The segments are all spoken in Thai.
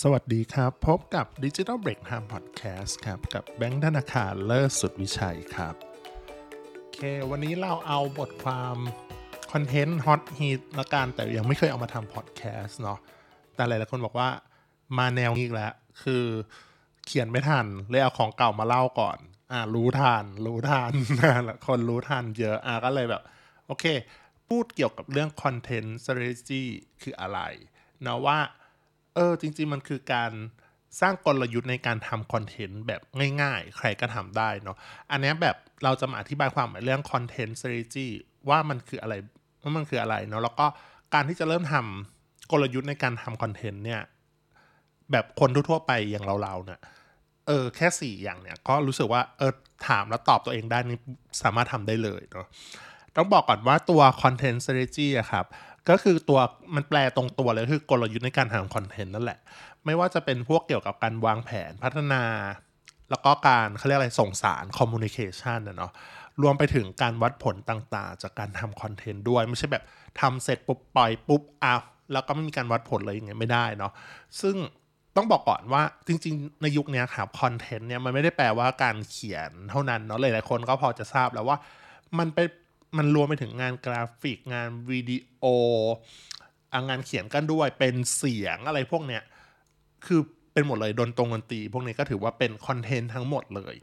สวัสดีครับ พบกับ Digital Break Time Podcast ครับ กับแบงค์ธนาคารเลิศสุดวิชัยครับโอเค วันนี้เราเอาบทความคอนเทนต์ฮอตฮิตละกันแต่ยังไม่เคยเอามาทำพอดแคสต์เนาะแต่หลายๆคนบอกว่ามาแนวนี้แล้ว คือเขียนไม่ทันเลยเอาของเก่ามาเล่าก่อน อ่ารู้ทันรู้ทัน คนรู้ทันเยอะอ่าก็เลยแบบ โอเค พูดเกี่ยวกับเรื่อง Content Strategy คืออะไรเนาะว่า เออ จริง ๆ มันคือการสร้างกลยุทธ์ในการทำคอนเทนต์แบบง่ายๆ ใครก็ทำได้เนาะอันนี้แบบเราจะมาอธิบายความหมายเรื่อง Content Strategy ว่ามันคืออะไรว่ามันคืออะไรเนาะแล้วก็การที่จะเริ่มทำกลยุทธ์ในการทำคอนเทนต์เนี่ยแบบคนทั่วๆไปอย่างเราๆเนี่ยเออแค่สี่อย่างเนี่ยก็รู้สึกว่าเออถามแล้วตอบตัวเองได้นี่สามารถทำได้เลยเนาะต้องบอกก่อนว่าตัว content strategy อะครับ ก็คือตัวมันแปลตรงตัวเลยคือกลยุทธ์ในการทำคอนเทนต์นั่นแหละ ไม่ว่าจะเป็นพวกเกี่ยวกับการวางแผนพัฒนา แล้วก็การเขาเรียกอะไรส่งสาร communication นะเนาะรวมไปถึงการวัดผลต่างๆ จากการทำคอนเทนต์ด้วย ไม่ใช่แบบทำเสร็จปุ๊บปล่อยปุ๊บอ้าวแล้วก็ไม่มีการวัดผลเลยอย่างเงี้ยไม่ได้เนาะซึ่งต้องบอกก่อนว่าจริง ๆ ในยุคนี้ครับคอนเทนต์เนี่ยมันไม่ได้แปลว่าการเขียนเท่านั้นเนาะหลายๆคนก็พอจะทราบแล้วว่ามันเป็น มันรวมไปถึงงานกราฟิกงานวิดีโองานเขียนกันด้วยเป็นเสียงอะไรพวกเนี้ยคือเป็นหมดเลยดนตรงดนตรีพวกนี้ก็ถือว่าเป็นคอนเทนต์ทั้งหมดเลย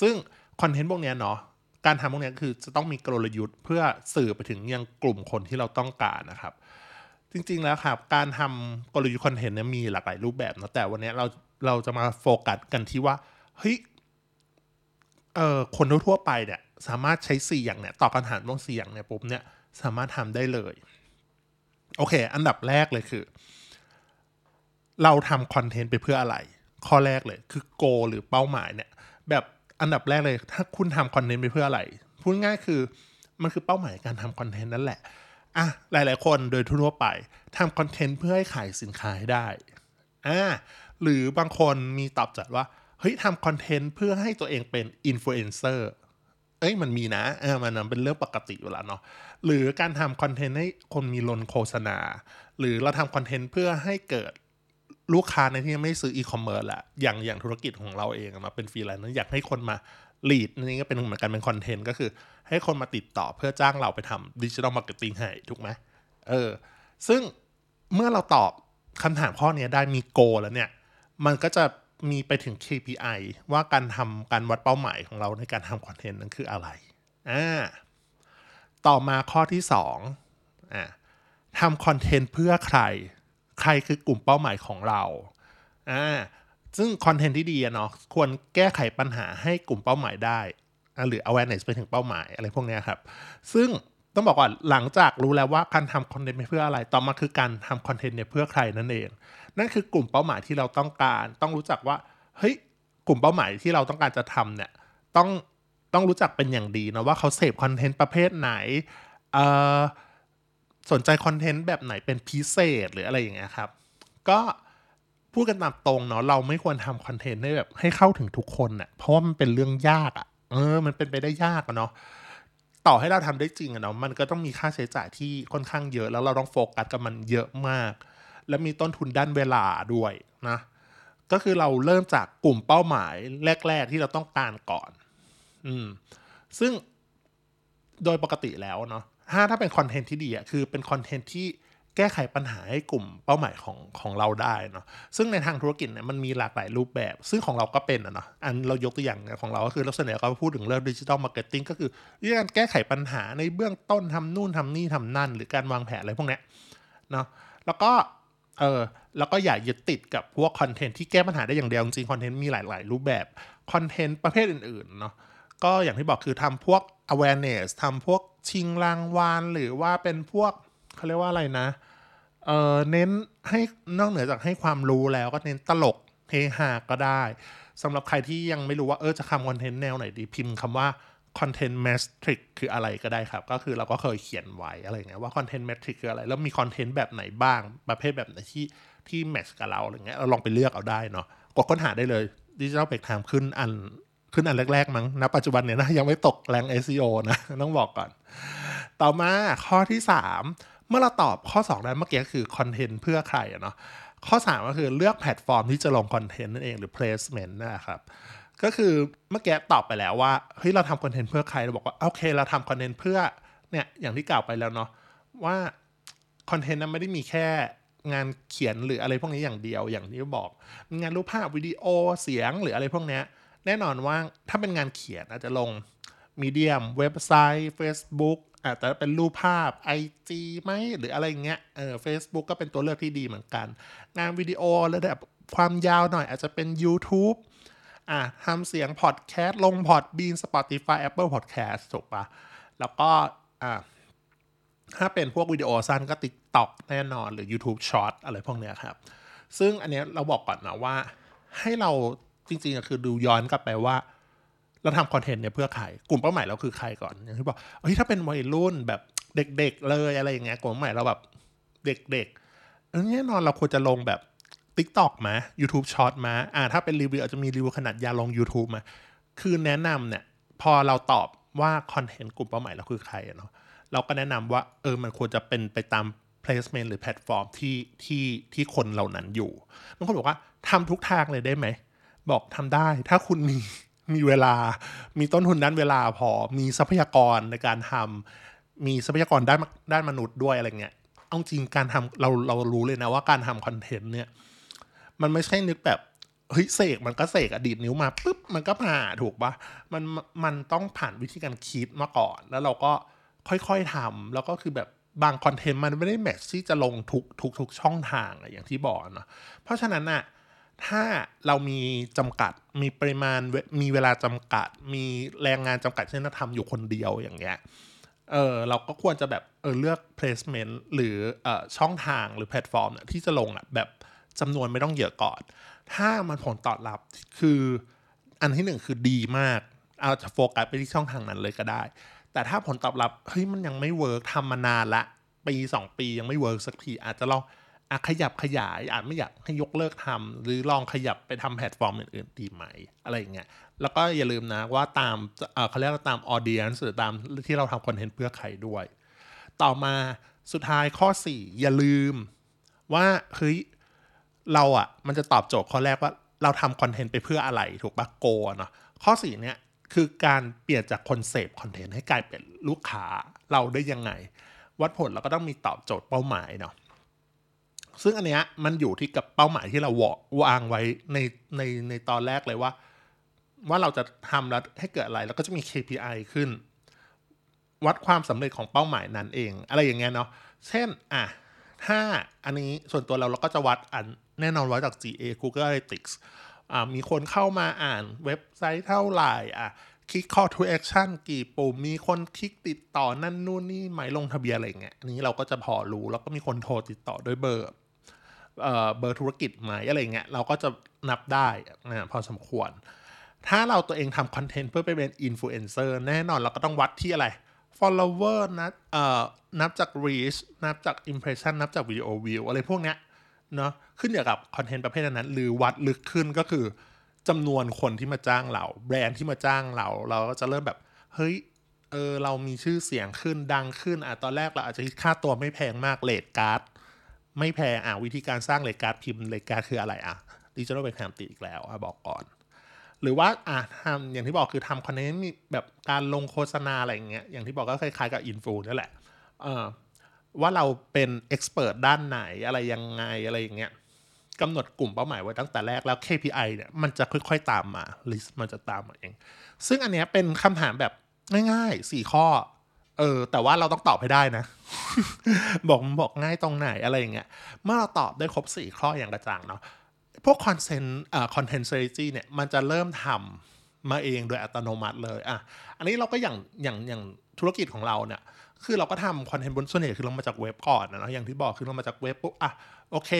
ซึ่งคอนเทนต์พวกเนี้ยเนาะการทำพวกเนี้ยคือจะต้องมีกลยุทธ์เพื่อสื่อไปถึงยังกลุ่มคนที่เราต้องการนะครับ จริงๆแล้วครับ การทำกลยุทธ์คอนเทนต์เนี่ยมีหลากหลายรูปแบบนะแต่วันนี้เราเราจะมาโฟกัสกันที่ว่าเฮ้ยเออคนทั่วๆไปเนี่ย สามารถใช้สี่อย่างเนี่ยตอบคำถามพวกสี่อย่างเนี่ยปุ๊บเนี่ยสามารถทำได้เลย โอเค อันดับแรกเลยคือ เราทำคอนเทนต์ไปเพื่ออะไร ข้อแรกเลยคือโก หรือเป้าหมายเนี่ย แบบอันดับแรกเลยถ้าคุณทำคอนเทนต์ไปเพื่ออะไรพูดง่ายคือมันคือเป้าหมายการทำคอนเทนต์นั่นแหละอะหลาย ๆ คนโดยทั่วไปทำคอนเทนต์เพื่อให้ขายสินค้าให้ได้อ่าหรือบางคนมีตอบโจทย์ว่าเฮ้ยทำคอนเทนต์เพื่อให้ตัวเองเป็นอินฟลูเอนเซอร์ เอ้ยมันมีนะเออมันเป็นเรื่องปกติอยู่แล้วเนาะหรือการทำคอนเทนต์ให้คนมีลนโฆษณา หรือเราทำคอนเทนต์เพื่อให้เกิดลูกค้าในที่ไม่ซื้ออีคอมเมิร์ซแหละอย่างอย่างธุรกิจของเราเองมาเป็นฟรีแลนซ์อยากให้คนมา lead นี่ก็เป็นเหมือนกันเป็นคอนเทนต์ก็คือ ให้คนมาติดต่อเพื่อจ้างเราไปทำ digital marketing ให้ถูกไหมเออ ซึ่งเมื่อเราตอบคำถามข้อนี้ได้มีโกแล้วเนี่ย มันก็จะ มีไปถึง KPI ว่าการทำการวัดเป้าหมายของเราในการทำคอนเทนต์นั้นคืออะไรอ่าต่อมาข้อที่สองอ่าทำคอนเทนต์เพื่อใคร ใครคือกลุ่มเป้าหมายของเราอ่าซึ่งคอนเทนต์ที่ดีเนาะควรแก้ไขปัญหาให้กลุ่มเป้าหมายได้หรือ awareness ไปถึงเป้าหมายอะไรพวกนี้ครับ ซึ่งต้องบอกก่อนหลังจากรู้แล้วว่าการทำคอนเทนต์เพื่ออะไร ต่อมาคือการทำคอนเทนต์เนี่ยเพื่อใครนั่นเอง นั่นคือกลุ่มเป้าหมายที่เราต้องการ ต้องรู้จักว่าเฮ้ยกลุ่มเป้าหมายที่เราต้องการจะทำเนี่ยต้องต้องรู้จักเป็นอย่างดีนะว่าเขาเสพคอนเทนต์ประเภทไหนเอ่อสนใจคอนเทนต์แบบไหนเป็นพิเศษหรืออะไรอย่างเงี้ยครับ ก็พูดกันตามตรงเนาะเราไม่ควรทำคอนเทนต์ให้แบบให้เข้าถึงทุกคนเน่ะเพราะว่ามันเป็นเรื่องยากอะ่ะเออ มันเป็นไปได้ยากอะเนาะต่อให้เราทำได้จริงอะเนาะมันก็ต้องมีค่าใช้จ่ายที่ค่อนข้างเยอะ แล้วเราต้องโฟกัสกับมันเยอะมาก และมีต้นทุนด้านเวลาด้วยนะก็คือเราเริ่มจากกลุ่มเป้าหมายแรก ๆ ที่เราต้องการก่อน อืม ซึ่งโดยปกติแล้วเนาะถ้าถ้าเป็นคอนเทนต์ที่ดีอะคือเป็นคอนเทนต์ที่แก้ไขปัญหาให้กลุ่มเป้าหมายของของเราได้เนาะซึ่งในทางธุรกิจเนี่ยมันมีหลากหลายรูปแบบ ซึ่งของเราก็เป็นอะเนาะอันเรายกตัวอย่างของเราก็คือเราเสนอเราพูดถึงเรื่องดิจิ t a ลมาร์เก็ตติ้งก็คือการแก้ไขปัญหาในเบื้องต้นทำนู่นทำนี่ทำนั่น หรือการวางแผนอะไรพวกเนี้ยเนาะแล้วก็ เออแล้วก็อย่ายึดติดกับพวกคอนเทนต์ที่แก้ปัญหาได้อย่างเดียวจริงคอนเทนต์มีหลาย ๆ รูปแบบคอนเทนต์ประเภทอื่น ๆ เนาะก็อย่างที่บอกคือทำพวก awareness ทำพวกชิงรางวัลหรือว่าเป็นพวกเขาเรียกว่าอะไรนะเออเน้นให้นอกเหนือจากให้ความรู้แล้วก็เน้นตลกเฮฮาก็ได้สำหรับใครที่ยังไม่รู้ว่าเออจะทำคอนเทนต์แนวไหนดีพิมพ์คำว่า content metric คืออะไรก็ได้ครับ ก็คือเราก็เคยเขียนไว้อะไรเงี้ยว่า content metric คืออะไร แล้วมีคอนเทนต์แบบไหนบ้าง ประเภทแบบไหนที่ที่แมทช์กับเราอะไรเงี้ยเราลองไปเลือกเอาได้เนาะกดค้นหาได้เลย Digital Break Time ขึ้นอันขึ้นอันแรก ๆ มั้งณปัจจุบันเนี่ยนะยังไม่ตกแรง SEO นะต้องบอกก่อน ต่อมาข้อที่ 3 เมื่อเราตอบข้อ2ได้เมื่อกี้คือคอนเทนต์เพื่อใครเนาะข้อ 3 ก็คือเลือกแพลตฟอร์มที่จะลงคอนเทนต์นั่นเองหรือ placement นะครับ ก็คือเมื่อกี้ตอบไปแล้วว่าเฮ้ยเราทำคอนเทนต์เพื่อใครเราบอกว่าโอเค เราทำคอนเทนต์เพื่อเนี่ยอย่างที่กล่าวไปแล้วเนาะว่าคอนเทนต์นั้นไม่ได้มีแค่งานเขียนหรืออะไรพวกนี้อย่างเดียวอย่างที่บอก งานรูปภาพวิดีโอเสียงหรืออะไรพวกนี้แน่นอนว่าถ้าเป็นงานเขียนอาจจะลง medium เว็บไซต์ Facebook อาจจะเป็นรูปภาพ IG ไหมหรืออะไรเงี้ยเออ Facebook ก็เป็นตัวเลือกที่ดีเหมือนกัน งานวิดีโอระดับความยาวหน่อยอาจจะเป็น YouTube อะทำเสียงพอดแคสต์ลงพอดบีน Spotify Apple Podcast ถูกปะแล้วก็อะถ้าเป็นพวกวิดีโอสั้นก็ TikTok แน่นอนหรือ YouTube Short อะไรพวกเนี้ยครับ ซึ่งอันเนี้ยเราบอกก่อนนะว่า ให้เราจริงๆคือดูย้อนกลับไปว่าเราทำคอนเทนต์เนี่ยเพื่อใคร กลุ่มเป้าหมายเราคือใครก่อนอย่างที่บอกเฮ้ยถ้าเป็นวัยรุ่นแบบเด็กๆเลยอะไรอย่างเงี้ยกลุ่มเป้าหมายเราแบบเด็กๆเออแน่นอนเราควรจะลงแบบ TikTok มา YouTube Short มาอ่าถ้าเป็นรีวิวอาจจะมีรีวิวขนาดยาลง YouTube มา คือแนะนำเนี่ย พอเราตอบว่าคอนเทนต์กลุ่มเป้าหมายเราคือใครเนาะเราก็แนะนำว่าเออมันควรจะเป็นไปตาม placement หรือแพลตฟอร์มที่ที่ที่คนเหล่านั้นอยู่บางคนบอกว่าทำทุกทางเลยได้ไหม บอกทำได้ถ้าคุณมีมีเวลา มีต้นทุนด้านเวลาพอ มีทรัพยากรในการทำมีทรัพยากรด้านด้านมนุษย์ด้วยอะไรเงี้ยเอาจริงการทำเราเรารู้เลยนะว่าการทำคอนเทนต์เนี่ย มันไม่ใช่นึกแบบเฮ้ยเสกมันก็เสกอดีตนิ้วมาปุ๊บมันก็มาถูกปะมันมันต้องผ่านวิธีการคิดมาก่อน แล้วเราก็ค่อยๆทำแล้วก็คือแบบบางคอนเทนต์มันไม่ได้แมทที่จะลงทุกทุกทุกช่องทางอะอย่างที่บอกนาะเพราะฉะนั้นอะถ้าเรามีจำกัดมีปริมาณมีเวลาจำกัด มีแรงงานจำกัดเช่นเราทำอยู่คนเดียวอย่างเงี้ยเออเราก็ควรจะแบบเออเลือก placement หรือเออช่องทางหรือแพลตฟอร์มเนี่ยที่จะลงอะแบบ จำนวนไม่ต้องเยอะก่อน ถ้ามันผลตอบรับคืออันที่หนึ่งคือดีมาก เอาจะโฟกัสไปที่ช่องทางนั้นเลยก็ได้ แต่ถ้าผลตอบรับเฮ้ยมันยังไม่เวิร์กทำมานานละปีสองปียังไม่เวิร์กสักทีอาจจะลองอะขยับขยายอาจไม่อยากให้ยกเลิกทำหรือลองขยับไปทำแพลตฟอร์มอื่นๆดีไหมอะไรอย่างเงี้ยแล้วก็อย่าลืมนะว่าตามเขาเรียกว่าตาม audience หรือตามที่เราทำคอนเทนต์เพื่อใครด้วย ต่อมาสุดท้ายข้อ 4 อย่าลืมว่าเฮ้ย เราอะ่ะมันจะตอบโจทย์ข้อแรกว่าเราทำคอนเทนต์ไปเพื่ออะไรถูกปะโกเนาะข้อ4เนี้ยคือการเปลี่ยนจากคนเสพคอนเทนต์ให้กลายเป็นลูกค้าเราได้ยังไง วัดผลเราก็ต้องมีตอบโจทย์เป้าหมายเนาะซึ่งอันเนี้ยมันอยู่ที่กับเป้าหมายที่เราวางไว้ในในในตอนแรกเลยว่า ว่าเราจะทำแล้วให้เกิดอะไรแล้วก็จะมี KPI ขึ้น วัดความสำเร็จของเป้าหมายนั้นเอง อะไรอย่างเงี้ยเนาะเช่นอะถ้าอันนี้ส่วนตัวเราเราก็จะวัดอัน แน่นอนวัดจาก GA Google Analytics อ่ามีคนเข้ามาอ่านเว็บไซต์เท่าไหร่อะคลิก call to action กี่ปุ่ม มีคนคลิกติดต่อนั่นนู่นนี่หมายลงทะเบียนอะไรเงี้ยอันนี้เราก็จะพอรู้ แล้วก็มีคนโทรติดต่อด้วยเบอร์เบอร์ธุรกิจไหมอะไรเงี้ยเราก็จะนับได้นะพอสมควร ถ้าเราตัวเองทำคอนเทนต์เพื่อไปเป็นอินฟลูเอนเซอร์แน่นอนเราก็ต้องวัดที่อะไร follower นะเอ่อนับจาก reach นับจาก impression นับจากวิดีโอวิวอะไรพวกเนี้ย เนาะขึ้นอยู่กับคอนเทนต์ประเภทนั้น หรือวัดลึกขึ้นก็คือจำนวนคนที่มาจ้างเรา แบรนด์ที่มาจ้างเรา เราก็จะเริ่มแบบ เฮ้ยเออเรามีชื่อเสียงขึ้นดังขึ้นอะตอนแรกเราอาจจะคิดค่าตัวไม่แพงมาก rate card ไม่แพงอะวิธีการสร้าง rate card พิมพ์ rate card คืออะไรอะดิจิทัลเป็นแฮมติอีกแล้วอะบอกก่อน หรือว่าอะทำอย่างที่บอกคือทำคอนเทนต์มีแบบการลงโฆษณาอะไรอย่างเงี้ยอย่างที่บอกก็คล้ายๆกับอินฟลูนั่นแหละเออ ว่าเราเป็น expert ด้านไหนอะไรยังไงอะไรอย่างเงี้ยกำหนดกลุ่มเป้าหมายไว้ตั้งแต่แรกแล้ว KPI เนี่ยมันจะค่อยๆตามมา list มันจะตามมาเอง ซึ่งอันเนี้ยเป็นคำถามแบบง่ายๆสี่ข้อ เออ แต่ว่าเราต้องตอบให้ได้นะ บอกบอกง่ายตรงไหนอะไรอย่างเงี้ย เมื่อเราตอบได้ครบสี่ข้ออย่างกระจ่างเนาะ พวกคอนเซนต์อ่าคอนเทนต์ strategy เนี่ยมันจะเริ่มทำมาเองโดยอัตโนมัติเลย อะ อันนี้เราก็อย่างอย่างอย่างธุรกิจของเราเนี่ย คือเราก็ทำคอนเทนต์บนส่วนใหญ่คือเรามาจากเว็บก่อนนะเนาะอย่างที่บอกคือเรามาจากเว็บปุ๊บอะโอเค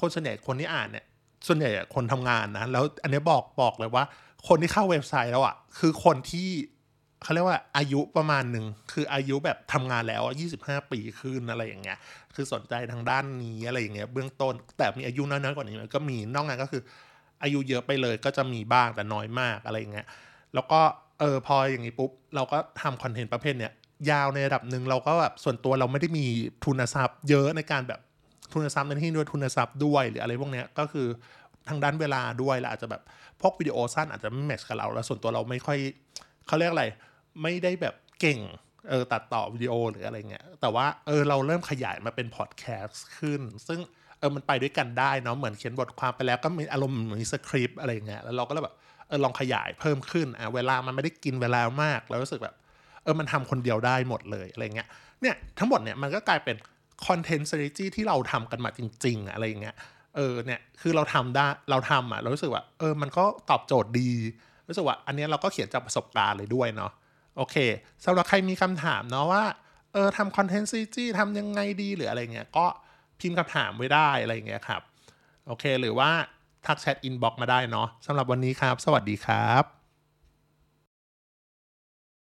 คนส่วนใหญ่คนที่อ่านเนี่ยส่วนใหญ่คนทำงานนะแล้วอันนี้บอกบอกเลยว่า คนที่เข้าเว็บไซต์แล้วอะคือคนที่เขาเรียกว่าอายุประมาณหนึ่งคืออายุแบบทำงานแล้วยี่สิบห้าปีขึ้นอะไรอย่างเงี้ย คือสนใจทางด้านนี้อะไรอย่างเงี้ยเบื้องต้น แต่มีอายุน้อยๆกว่านี้ก็มีนอกนั้นก็คือ อายุเยอะไปเลยก็จะมีบ้างแต่น้อยมากอะไรอย่างเงี้ยแล้วก็เออพออย่างนี้ปุ๊บเราก็ทำคอนเทนต์ประเภทเนี้ย ยาวในระดับหนึ่งเราก็แบบส่วนตัวเราไม่ได้มีทุนทรัพย์ เยอะในการแบบทุนทรัพย์ในที่ด้วยทุนทรัพย์ด้วยหรืออะไรพวกเนี้ยก็คือทางด้านเวลาด้วยแล้วอาจจะแบบพวกวิดีโอสั้นอาจจะไม่แมทช์กับเรา แล้วส่วนตัวเราไม่ค่อยเขาเรียกอะไร ไม่ได้แบบเก่งเออตัดต่อวิดีโอหรืออะไรเงี้ยแต่ว่าเออเราเริ่มขยายมาเป็นพอดแคสต์ขึ้น ซึ่งเออมันไปด้วยกันได้เนาะเหมือนเขียนบทความไปแล้วก็มีอารมณ์เหมือนมีสคริปต์อะไรเงี้ยแล้วเราก็เลยแบบเออลองขยายเพิ่มขึ้นอะเวลามันไม่ได้กินเวลามากแล้วรู้สึกแบบ เออมันทำคนเดียวได้หมดเลยอะไรเงี้ยเนี่ยทั้งหมดเนี่ยมันก็กลายเป็นคอนเทนต์ strategy ที่เราทำกันมาจริง ๆ อะไรเงี้ยเออเนี่ยคือเราทำได้เราทำอะเรารู้สึกว่าเออมันก็ตอบโจทย์ดี รู้สึกว่าอันเนี้ยเราก็เขียนจากประสบการณ์เลยด้วยเนาะโอเคสำหรับใครมีคำถามเนาะว่าเออทำคอนเทนต์ strategy ทำยังไงดีหรืออะไรเงี้ยก็พิมพ์คำถามไว้ได้อะไรเงี้ยครับ โอเคหรือว่าทักแชทอินบ็อกมาได้เนาะสำหรับวันนี้ครับ สวัสดีครับ